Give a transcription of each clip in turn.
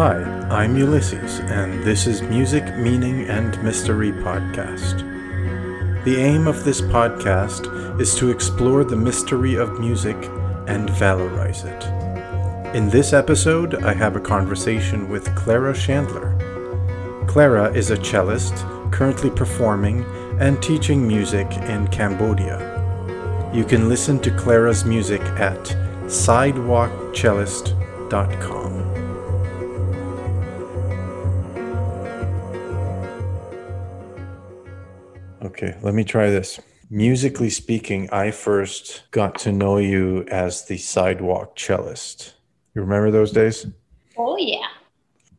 Hi, I'm Ulysses, and this is Music, Meaning, and Mystery Podcast. The aim of this podcast is to explore the mystery of music and valorize it. In this episode, I have a conversation with Clara Shandler. Clara is a cellist currently performing and teaching music in Cambodia. You can listen to Clara's music at sidewalkcellist.com. let me try this. Musically speaking, I first got to know you as the sidewalk cellist. You remember those days? Oh, yeah.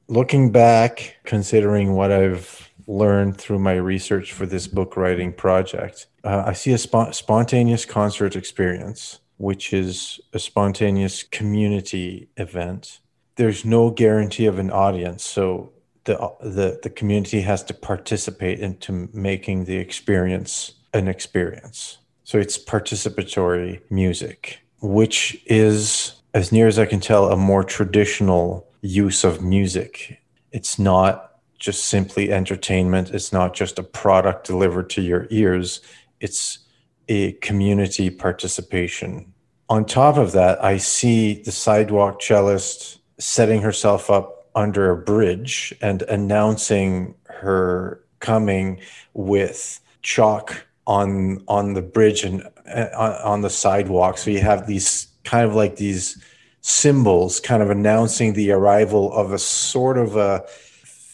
Looking back, considering what I've learned through my research for this book writing project, uh, I see a spo- spontaneous concert experience, which is a spontaneous community event. There's no guarantee of an audience. So the the the community has to participate into making the experience an experience. So it's participatory music, which is, as near as I can tell, a more traditional use of music. It's not just simply entertainment. It's not just a product delivered to your ears. It's a community participation. On top of that, I see the sidewalk cellist setting herself up under a bridge and announcing her coming with chalk on on the bridge and uh, on the sidewalk. So you have these kind of like these symbols kind of announcing the arrival of a sort of a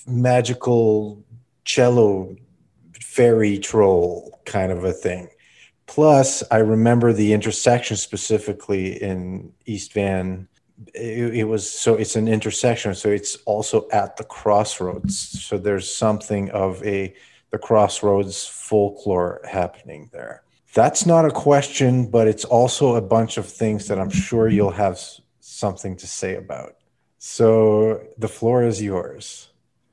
magical cello fairy troll kind of a thing. Plus i remember the intersection specifically in east van it, it, was so it's an intersection so it's also at the crossroads. So there's something of a the crossroads folklore happening there. That's not a question but it's also a bunch of things that i'm sure you'll have something to say about. So the floor is yours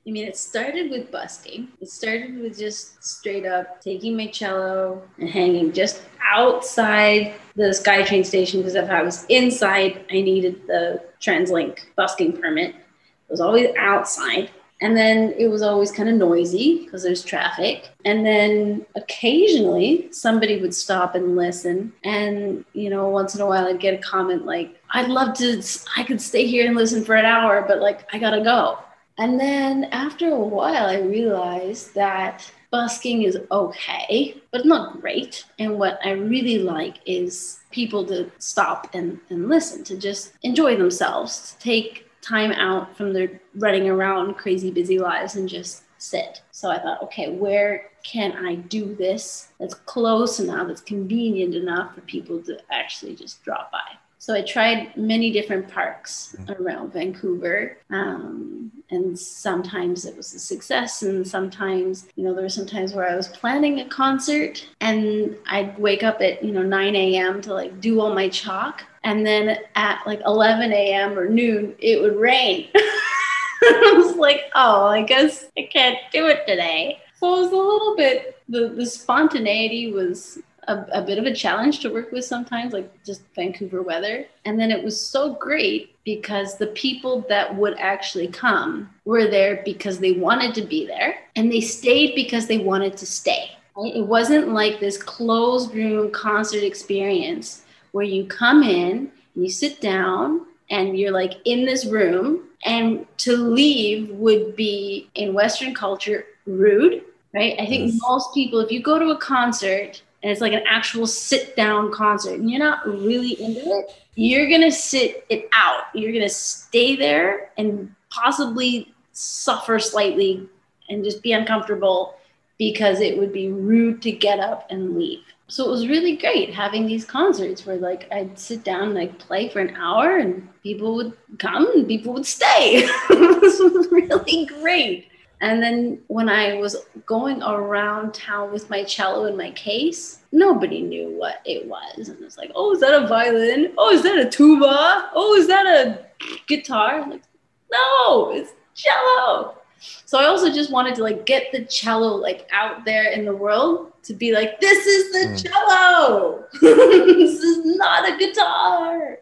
I mean, it started with busking. It started with just straight up taking my cello and hanging just outside the SkyTrain station because if I was inside, I needed the TransLink busking permit. It was always outside. And then it was always kind of noisy because there's traffic. And then occasionally somebody would stop and listen. And, you know, once in a while I'd get a comment like, I'd love to, I could stay here and listen for an hour, but like, I gotta go. And then after a while, I realized that busking is okay, but not great. And what I really like is people to stop and, and listen, to just enjoy themselves, to take time out from their running around crazy busy lives and just sit. So I thought, okay, where can I do this that's close enough, that's convenient enough for people to actually just drop by? So I tried many different parks mm-hmm. around Vancouver. Um, and sometimes it was a success. And sometimes, you know, there were some times where I was planning a concert and I'd wake up at, you know, 9 a.m. to like do all my chalk. And then at like 11 a.m. or noon, it would rain. I was like, oh, I guess I can't do it today. So it was a little bit, the, the spontaneity was a, a, bit of a challenge to work with sometimes, like just Vancouver weather. And then it was so great because the people that would actually come were there because they wanted to be there and they stayed because they wanted to stay. Right? It wasn't like this closed room concert experience where you come in and you sit down and you're like in this room and to leave would be in Western culture rude, right? I think yes. most people, if you go to a concert and it's like an actual sit down concert and you're not really into it, you're gonna sit it out. You're gonna stay there and possibly suffer slightly and just be uncomfortable because it would be rude to get up and leave. So it was really great having these concerts where like I'd sit down and like play for an hour and people would come and people would stay. this was really great. And then when I was going around town with my cello in my case, nobody knew what it was. And it's like, oh, is that a violin? Oh, is that a tuba? Oh, is that a guitar? I'm like, no, it's cello. So I also just wanted to like get the cello like out there in the world to be like, this is the mm. cello. this is not a guitar.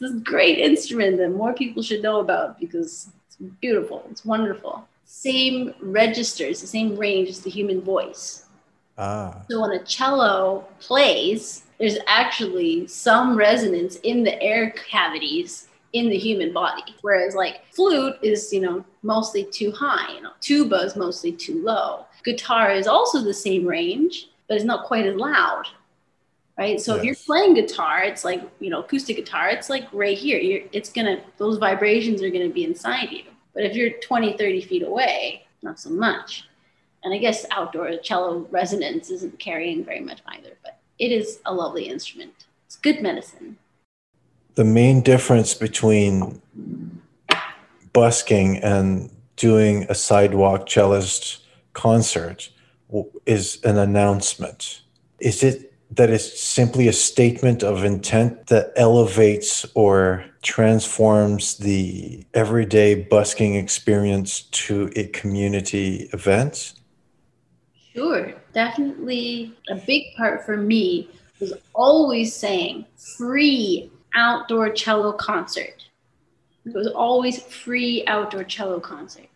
This is a great instrument that more people should know about because it's beautiful. It's wonderful. Same registers, the same range as the human voice. Ah. So when a cello plays, there's actually some resonance in the air cavities in the human body. Whereas like flute is, you know, mostly too high, you know, tuba is mostly too low. Guitar is also the same range, but it's not quite as loud. Right. So yes. if you're playing guitar, it's like, you know, acoustic guitar, it's like right here. You're it's gonna those vibrations are gonna be inside you. But if you're 20, 30 feet away, not so much. And I guess outdoor cello resonance isn't carrying very much either, but it is a lovely instrument. It's good medicine. The main difference between busking and doing a sidewalk cellist concert is an announcement. Is it that it's simply a statement of intent that elevates or transforms the everyday busking experience to a community event? Sure, definitely a big part for me was always saying free outdoor cello concert. It was always free outdoor cello concert.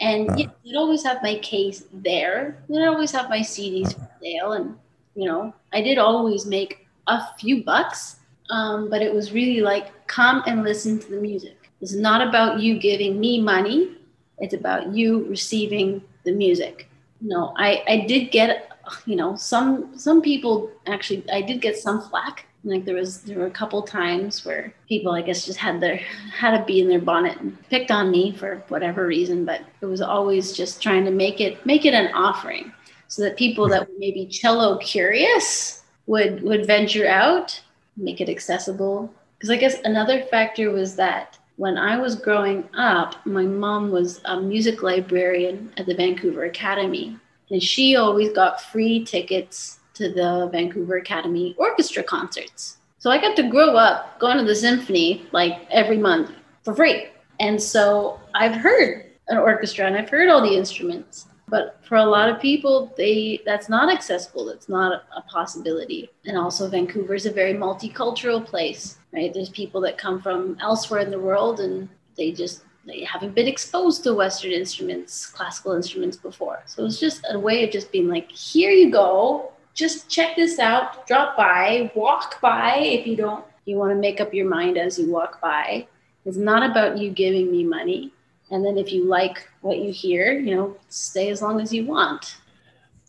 And uh-huh. yeah, I'd always have my case there. I'd always have my CDs for sale. And, you know, I did always make a few bucks, um, but it was really like, come and listen to the music. It's not about you giving me money, it's about you receiving the music no, I, I did get, you know, some some people actually I did get some flack. Like there was there were a couple times where people I guess just had their had a bee in their bonnet and picked on me for whatever reason, but it was always just trying to make it make it an offering so that people that were maybe cello curious would would venture out, make it accessible. Because I guess another factor was that when I was growing up, my mom was a music librarian at the Vancouver Academy, and she always got free tickets to the Vancouver Academy orchestra concerts. So I got to grow up going to the symphony like every month for free. And so I've heard an orchestra and I've heard all the instruments. But for a lot of people, they that's not accessible. It's not a possibility. And also Vancouver is a very multicultural place right? There's people that come from elsewhere in the world and they just they haven't been exposed to Western instruments, classical instruments before. So it's just a way of just being like, here you go, just check this out, drop by, walk by if you don't, you want to make up your mind as you walk by. It's not about you giving me money. And then if you like what you hear, you know, stay as long as you want.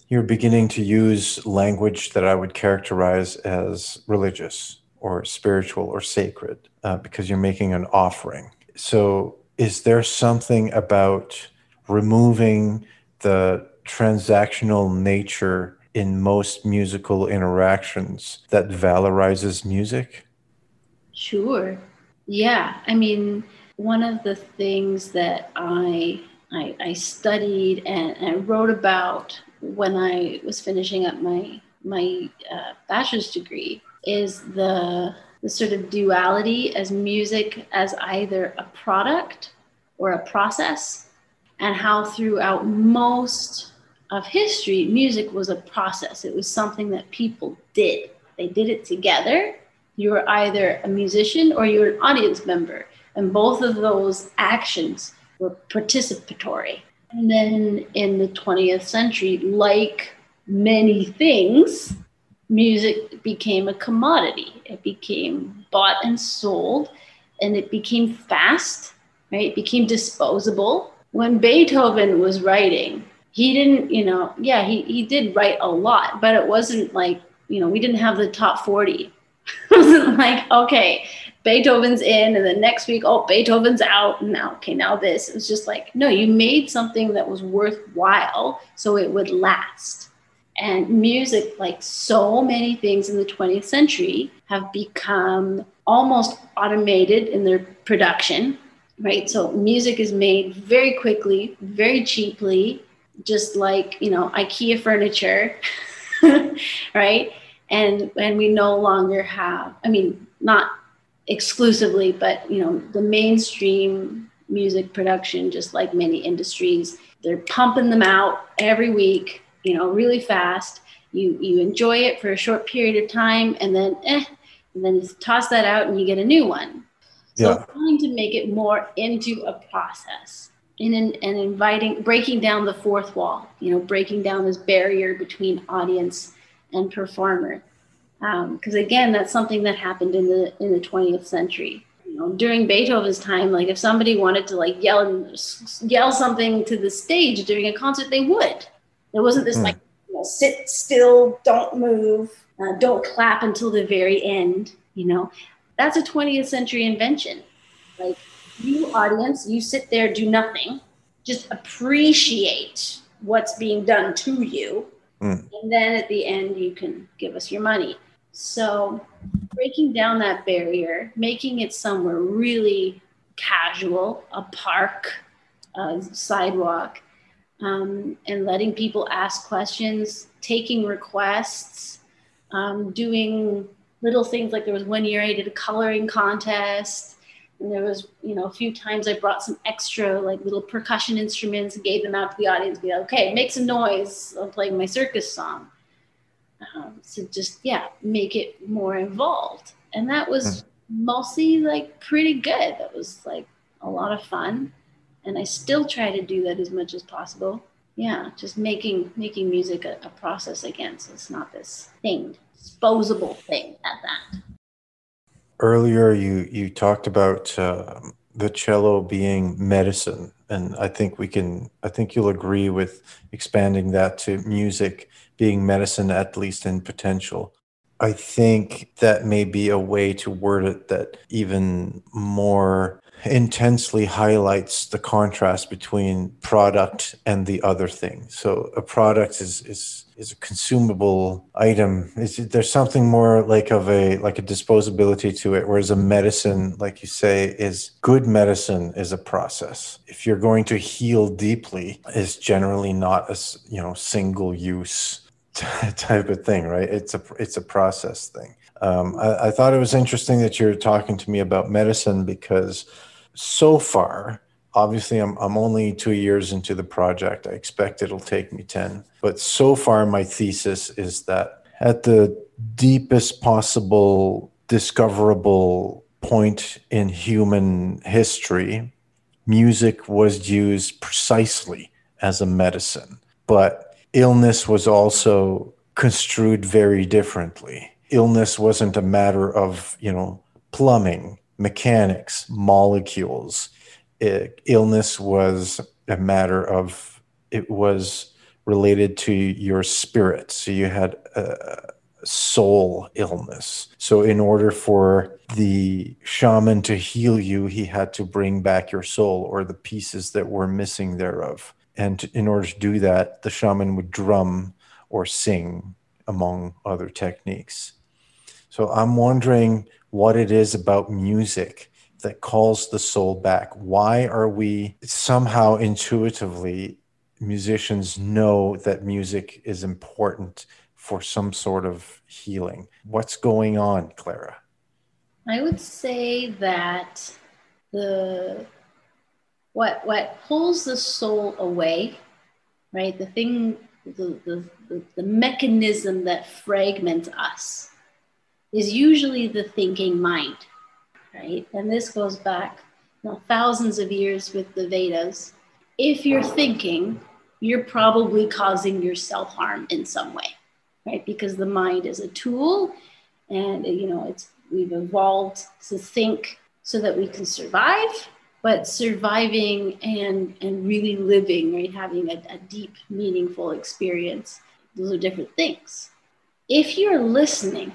You're beginning to use language that I would characterize as religious or spiritual or sacred uh, because you're making an offering. So, is there something about removing the transactional nature in most musical interactions that valorizes music? Sure. Yeah. I mean, one of the things that I I, I studied and, and, wrote about when I was finishing up my my uh, bachelor's degree is the the sort of duality as music as either a product or a process, and how throughout most of history, music was a process. It was something that people did. They did it together. You were either a musician or you were an audience member. And both of those actions were participatory. And then in the 20th century, like many things, music became a commodity. It became bought and sold, and it became fast, right? It became disposable. When Beethoven was writing, he didn't, you know, yeah, he, he did write a lot, but it wasn't like, you know, we didn't have the top 40. it wasn't like, okay, Beethoven's in, and then next week, oh, Beethoven's out. Now, okay, now this. It was just like, no, you made something that was worthwhile so it would last. And music, like so many things in the 20th century, have become almost automated in their production, right? So music is made very quickly, very cheaply, just like, you know, IKEA furniture, right? And and we no longer have, I mean, not exclusively, but you know, the mainstream music production, just like many industries, they're pumping them out every week you know, really fast. You you enjoy it for a short period of time, and then eh, and then you toss that out and you get a new one. So Yeah. trying to make it more into a process and, in, and inviting, breaking down the fourth wall, you know, breaking down this barrier between audience and performer. Because again, that's something that happened in the in the 20th century. You know, during Beethoven's time, like if somebody wanted to like yell yell something to the stage during a concert, they would. There wasn't this Hmm. like you know, sit still, don't move, uh, don't clap until the very end. You know, that's a 20th century invention. Like you audience, you sit there, do nothing, just appreciate what's being done to you, Mm. and then at the end you can give us your money. So breaking down that barrier, making it somewhere really casual, a park, a sidewalk, um, and letting people ask questions, taking requests, um, doing little things like there was one year I did a coloring contest, and there was you know a few times I brought some extra like little percussion instruments, and gave them out to the audience, be like, okay, make some noise, I'm playing my circus song. Um, so just yeah, make it more involved, and that was mostly like pretty good. That was like a lot of fun, and I still try to do that as much as possible. Yeah, just making making music a, a process again, so it's not this thing, disposable thing at that. Earlier, you you talked about um the cello being medicine, and I think we can. I think you'll agree with expanding that to music being medicine, at least in potential. I think that may be a way to word it that even more intensely highlights the contrast between product and the other thing. So a product is is is a consumable item. Is there's something more like of a like a disposability to it, whereas a medicine, like you say, is good medicine is a process. If you're going to heal deeply, is generally not a you know single use type of thing, right? It's a it's a process thing. Um, I, I thought it was interesting that you're talking to me about medicine because so far, obviously, I'm I'm only two years into the project. I expect it'll take me ten, but so far, my thesis is that at the deepest possible discoverable point in human history, music was used precisely as a medicine, but illness was also construed very differently. Illness wasn't a matter of, you know, plumbing, mechanics, molecules. It, illness was a matter of, it was related to your spirit. So you had a soul illness. So, in order for the shaman to heal you, he had to bring back your soul or the pieces that were missing thereof. And in order to do that, the shaman would drum or sing, among other techniques. So, I'm wondering what it is about music that calls the soul back. Why are we somehow intuitively, musicians know that music is important for some sort of healing? What's going on, Clara? I would say that the what what pulls the soul away, right? The thing, the the, the, the mechanism that fragments us is usually the thinking mind, right? And this goes back you know, thousands of years with the Vedas. If you're thinking, you're probably causing yourself harm in some way, right? Because the mind is a tool, and you know it's we've evolved to think so that we can survive but surviving and and really living right? Having a, a deep meaningful experience. Those are different things. If you're listening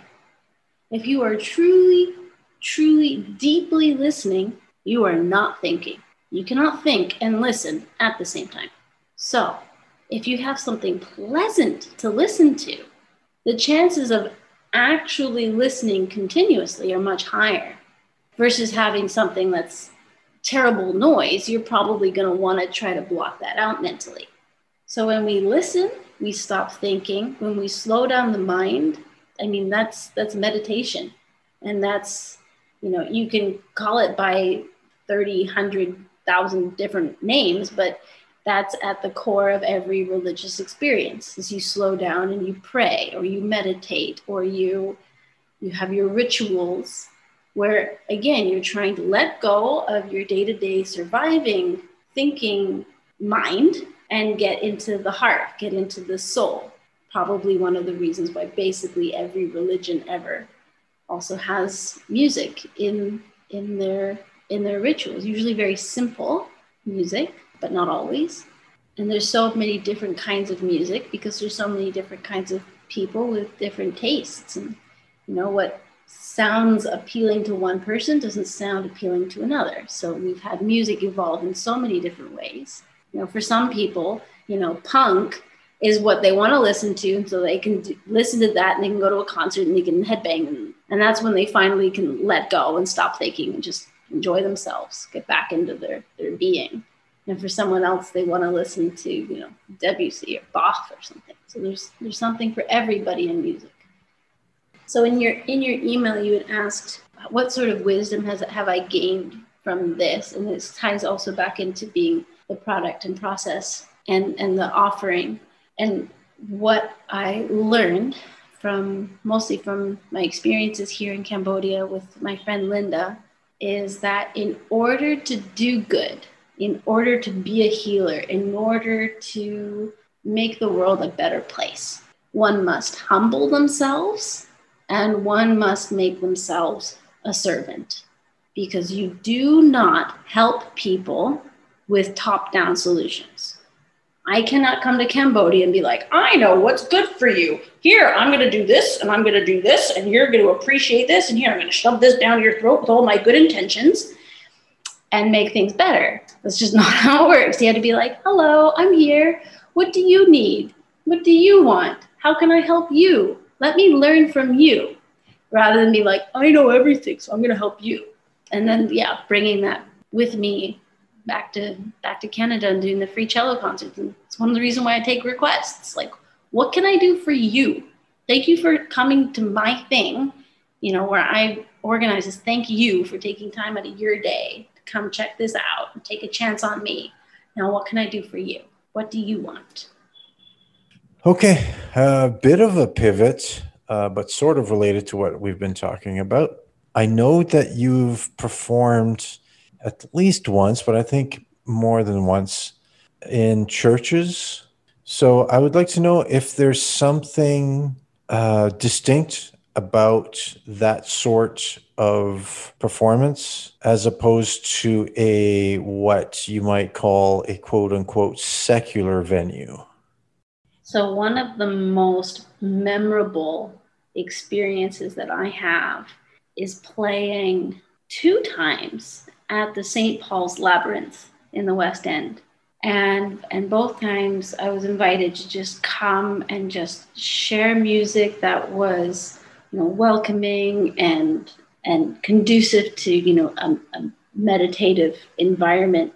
if you are truly truly deeply listening you are not thinking. You cannot think and listen at the same time. So if you have something pleasant to listen to the chances of actually listening continuously are much higher versus having something that's terrible noise, you're probably going to want to try to block that out mentally. So when we listen, we stop thinking. When we slow down the mind, I mean that's that's meditation. And that's you know, you can call it by 30, 100,000 different names, but that's at the core of every religious experience is you slow down and you pray or you meditate or you you have your rituals where again, you're trying to let go of your day to day surviving, thinking mind and get into the heart, get into the soul. Probably one of the reasons why basically every religion ever also has music in in their in their rituals. Usually very simple music, but not always. And there's so many different kinds of music because there's so many different kinds of people with different tastes. And you know what sounds appealing to one person doesn't sound appealing to another. So we've had music evolve in so many different ways. You know, for some people, you know, punk is what they want to listen to, so they can do, listen to that, and they can go to a concert and they can headbang, and, and that's when they finally can let go and stop thinking and just enjoy themselves, get back into their their being. And for someone else, they want to listen to you know Debussy or Bach or something. So there's there's something for everybody in music. So in your in your email, you had asked what sort of wisdom has have I gained from this, and this ties also back into being the product and process and, and the offering. And what I learned from mostly from my experiences here in Cambodia with my friend Linda is that in order to do good, in order to be a healer, in order to make the world a better place, one must humble themselves and one must make themselves a servant because you do not help people with top down solutions. I cannot come to Cambodia and be like, I know what's good for you. Here, I'm going to do this and I'm going to do this, and you're going to appreciate this, and here, I'm going to shove this down your throat with all my good intentions and make things better. That's just not how it works. You have to be like, hello, I'm here. What do you need? What do you want? How can I help you? Let me learn from you rather than be like, I know everything, so I'm going to help you. And then, yeah, bringing that with me back to back to Canada and doing the free cello concerts. And it's one of the reasons why I take requests. Like, what can I do for you? Thank you for coming to my thing, you know, where I organize this. Thank you for taking time out of your day to come check this out and take a chance on me. Now, what can I do for you? What do you want? Okay, a bit of a pivot, uh, but sort of related to what we've been talking about. I know that you've performed at least once, but I think more than once in churches. So I would like to know if there's something uh, distinct about that sort of performance as opposed to a what you might call a quote unquote secular venue. So, one of the most memorable experiences that I have is playing two times at the St. Paul's Labyrinth in the West End. And, and both times I was invited to just come and just share music that was you know welcoming and and conducive to you know a, a meditative environment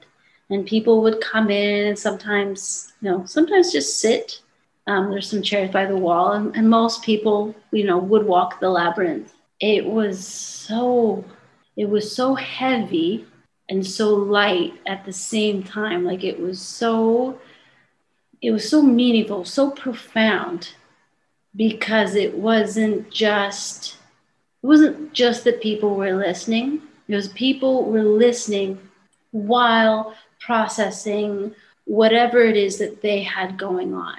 and people would come in and sometimes you know sometimes just sit um, there's some chairs by the wall and, and most people you know would walk the labyrinth. It was so it was so heavy and so light at the same time. Like it was so it was so meaningful so profound because it wasn't just it wasn't just that people were listening. It was people were listening while processing whatever it is that they had going on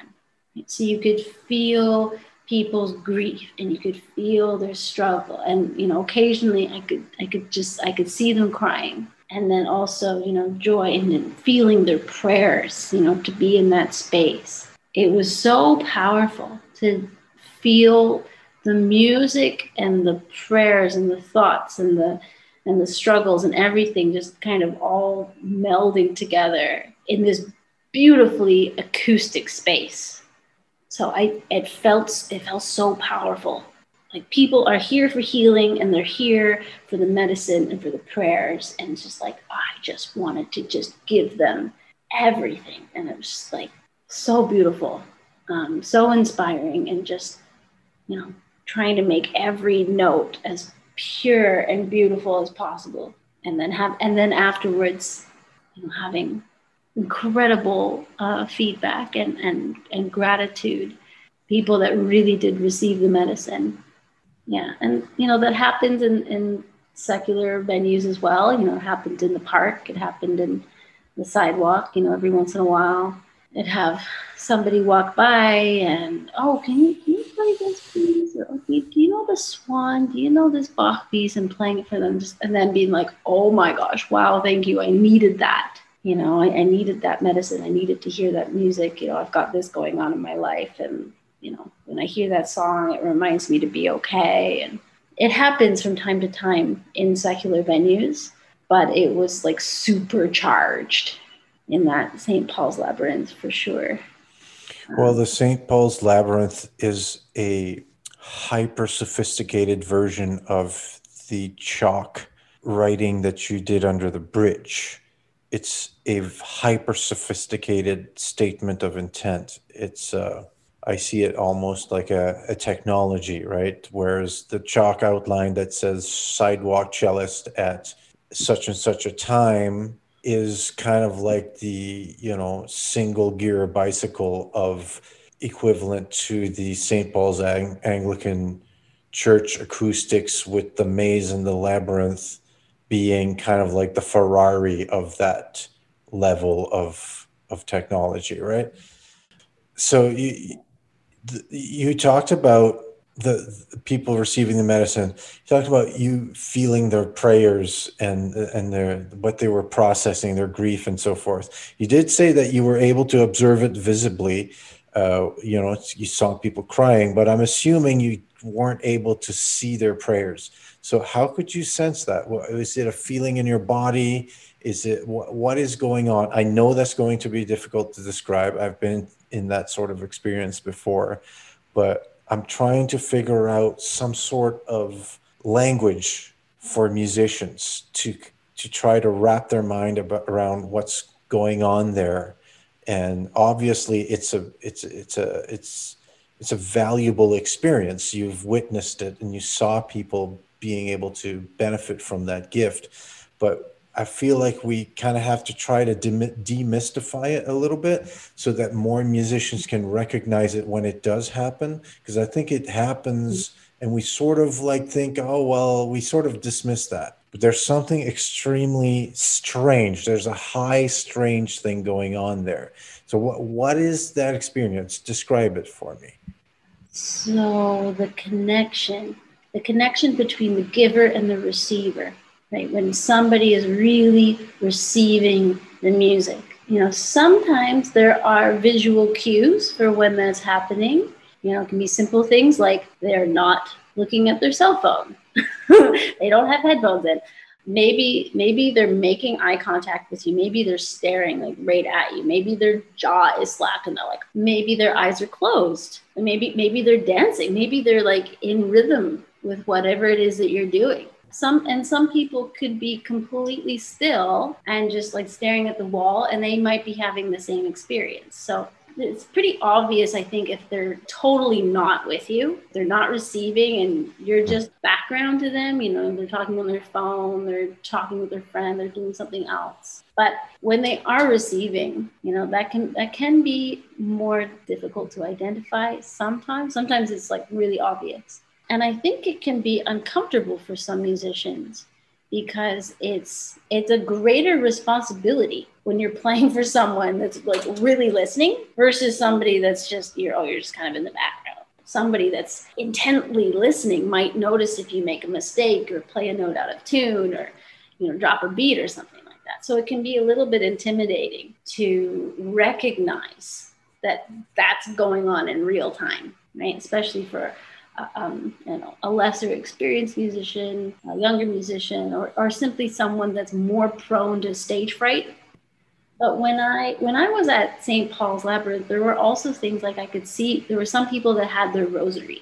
so you could feel people's grief and you could feel their struggle. And you know occasionally i could i could just i could see them crying. And then also you know joy and then feeling their prayers you know to be in that space. It was so powerful to feel the music and the prayers and the thoughts and the and the struggles and everything just kind of all melding together in this beautifully acoustic space so I it felt it felt so powerful. Like people are here for healing and they're here for the medicine and for the prayers. And it's just like I just wanted to just give them everything. And it was just like so beautiful, um, so inspiring, and just, you know, trying to make every note as pure and beautiful as possible. And then have and then afterwards, you know, having incredible uh, feedback and, and, and gratitude. People that really did receive the medicine. Yeah. And, you know, that happens in, in secular venues as well. You know, it happened in the park, it happened in the sidewalk, you know, every once in a while. It'd have somebody walk by and, oh, can you, can you play this piece? Or, okay, do you know the Swan? Do you know this Bach piece? And playing it for them, just and then being like, oh my gosh, wow, thank you. I needed that. You know, I, I needed that medicine. I needed to hear that music. You know, I've got this going on in my life. And, you know, when I hear that song, it reminds me to be okay. And it happens from time to time in secular venues, but it was like supercharged in that St. Paul's Labyrinth for sure. Well, um, the St. Paul's Labyrinth is a hyper sophisticated version of the chalk writing that you did under the bridge. It's a hyper sophisticated statement of intent. It's uh, I see it almost like a, a, technology, right? Whereas the chalk outline that says sidewalk cellist at such and such a time is kind of like the, you know, single gear bicycle of equivalent to the St. Paul's Ang- Anglican Church acoustics with the maze and the labyrinth being kind of like the Ferrari of that level of of technology, right? So you you talked about the, the, people receiving the medicine. You talked about you feeling their prayers and and their what they were processing, their grief and so forth. You did say that you were able to observe it visibly. Uh, you know, you saw people crying, but I'm assuming you weren't able to see their prayers. So how could you sense that? Is it a feeling in your body? Is it what is going on? I know that's going to be difficult to describe. I've been in that sort of experience before, but I'm trying to figure out some sort of language for musicians to to try to wrap their mind about, around what's going on there. And obviously, it's a it's it's a it's it's a valuable experience. You've witnessed it, and you saw people being able to benefit from that gift. But I feel like we kind of have to try to demystify it a little bit so that more musicians can recognize it when it does happen. Because I think it happens and we sort of like think, oh, well, we sort of dismiss that. But there's something extremely strange. There's a high, strange thing going on there. So, what, what is that experience? Describe it for me. So, the connection, the connection between the giver and the receiver right? When somebody is really receiving the music. You know, sometimes there are visual cues for when that's happening. You know, it can be simple things like they're not looking at their cell phone. they don't have headphones in. Maybe maybe they're making eye contact with you. Maybe they're staring like right at you. Maybe their jaw is slack and they're like maybe their eyes are closed. Maybe maybe they're dancing. Maybe they're like in rhythm with whatever it is that you're doing some and some people could be completely still and just like staring at the wall and they might be having the same experience so it's pretty obvious i think if they're totally not with you. They're not receiving and you're hmm. just background to them you know they're talking on their phone they're talking with their friend they're doing something else. But when they are receiving you know that can that can be more difficult to identify sometimes. Sometimes it's like really obvious. And I think it can be uncomfortable for some musicians because it's it's a greater responsibility when you're playing for someone that's like really listening versus somebody that's just you're oh you're just kind of in the background. Somebody that's intently listening might notice if you make a mistake or play a note out of tune or you know drop a beat or something like that. So it can be a little bit intimidating to recognize that that's going on in real time, right? Especially for um, you know, a lesser experienced musician, a younger musician, or, or simply someone that's more prone to stage fright. But when I when I was at St. Paul's Labyrinth, there were also things like I could see there were some people that had their rosary.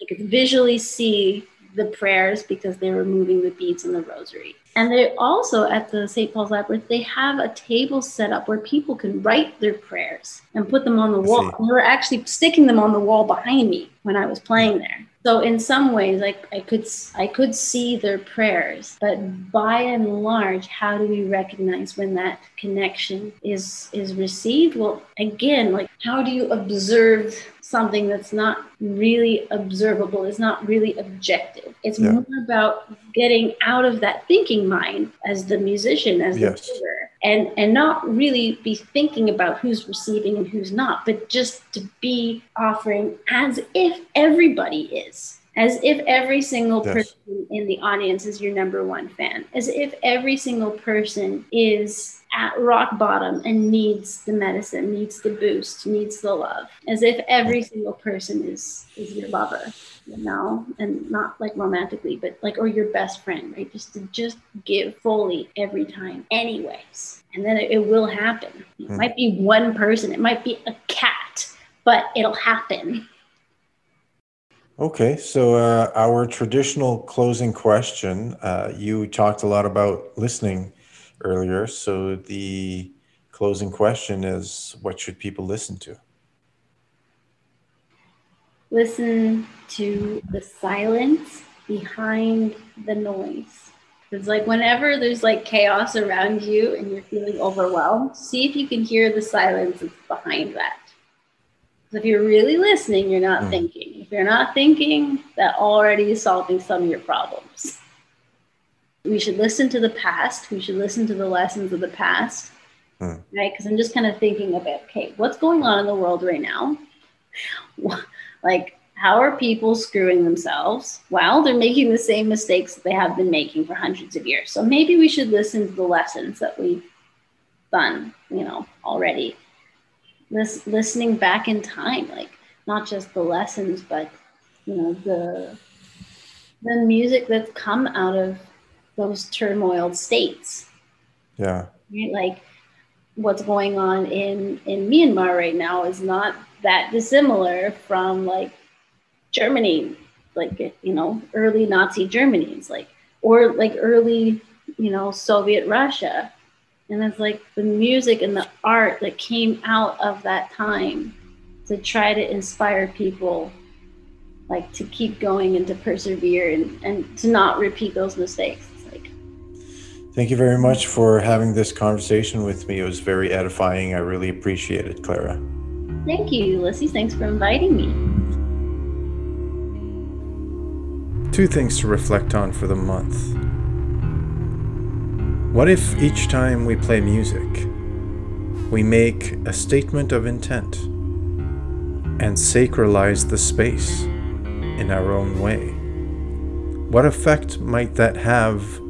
I could visually see the prayers because they were moving the beads in the rosary. And they also at the St. Paul's Labyrinth, they have a table set up where people can write their prayers and put them on the wall. And they were actually sticking them on the wall behind me when I was playing there. So in some ways, like I could I could see their prayers, but by and large, how do we recognize when that connection is is received? Well, again, like how do you observe something that's not really observable, is not really objective. It's yeah. more about getting out of that thinking mind as the musician, as yes. the giver, and and not really be thinking about who's receiving and who's not, but just to be offering as if everybody is as if every single yes. person in the audience is your number one fan, as if every single person is at rock bottom and needs the medicine, needs the boost, needs the love, as if every single person is is your lover, you know, and not like romantically, but like or your best friend, right? Just to just give fully every time, anyways, and then it, it will happen. It mm. might be one person, it might be a cat, but it'll happen Okay, so uh, our traditional closing question, uh, you talked a lot about listening earlier. So the closing question is what should people listen to? Listen to the silence behind the noise. It's like whenever there's like chaos around you and you're feeling overwhelmed, see if you can hear the silence that's behind that. So If you're really listening, you're not mm. thinking. If you're not thinking, that already is solving some of your problems. We should listen to the past. We should listen to the lessons of the past, mm. right? Because I'm just kind of thinking about, okay, what's going on in the world right now? like, how are people screwing themselves? Well, they're making the same mistakes that they have been making for hundreds of years. So maybe we should listen to the lessons that we've done, you know, already lis- listening back in time, like not just the lessons, but you know the the music that's come out of those turmoiled states. Yeah. Right? Like what's going on in in Myanmar right now is not that dissimilar from like Germany, like you know, early Nazi Germany. It's like or like early, you know, Soviet Russia and it's like the music and the art that came out of that time to try to inspire people like to keep going and to persevere and, and to not repeat those mistakes. Like thank you very much for having this conversation with me. It was very edifying. I really appreciate it clara. Thank you ulysses. Thanks for inviting me. Two things to reflect on for the month. What if each time we play music, we make a statement of intent and sacralize the space in our own way? What effect might that have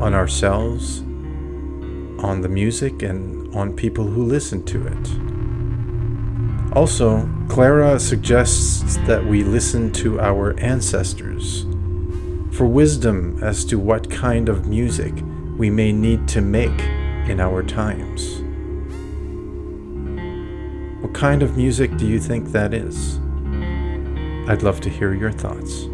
on ourselves, on the music, and on people who listen to it? Also, Clara suggests that we listen to our ancestors for wisdom as to what kind of music we may need to make in our times. What kind of music do you think that is? I'd love to hear your thoughts.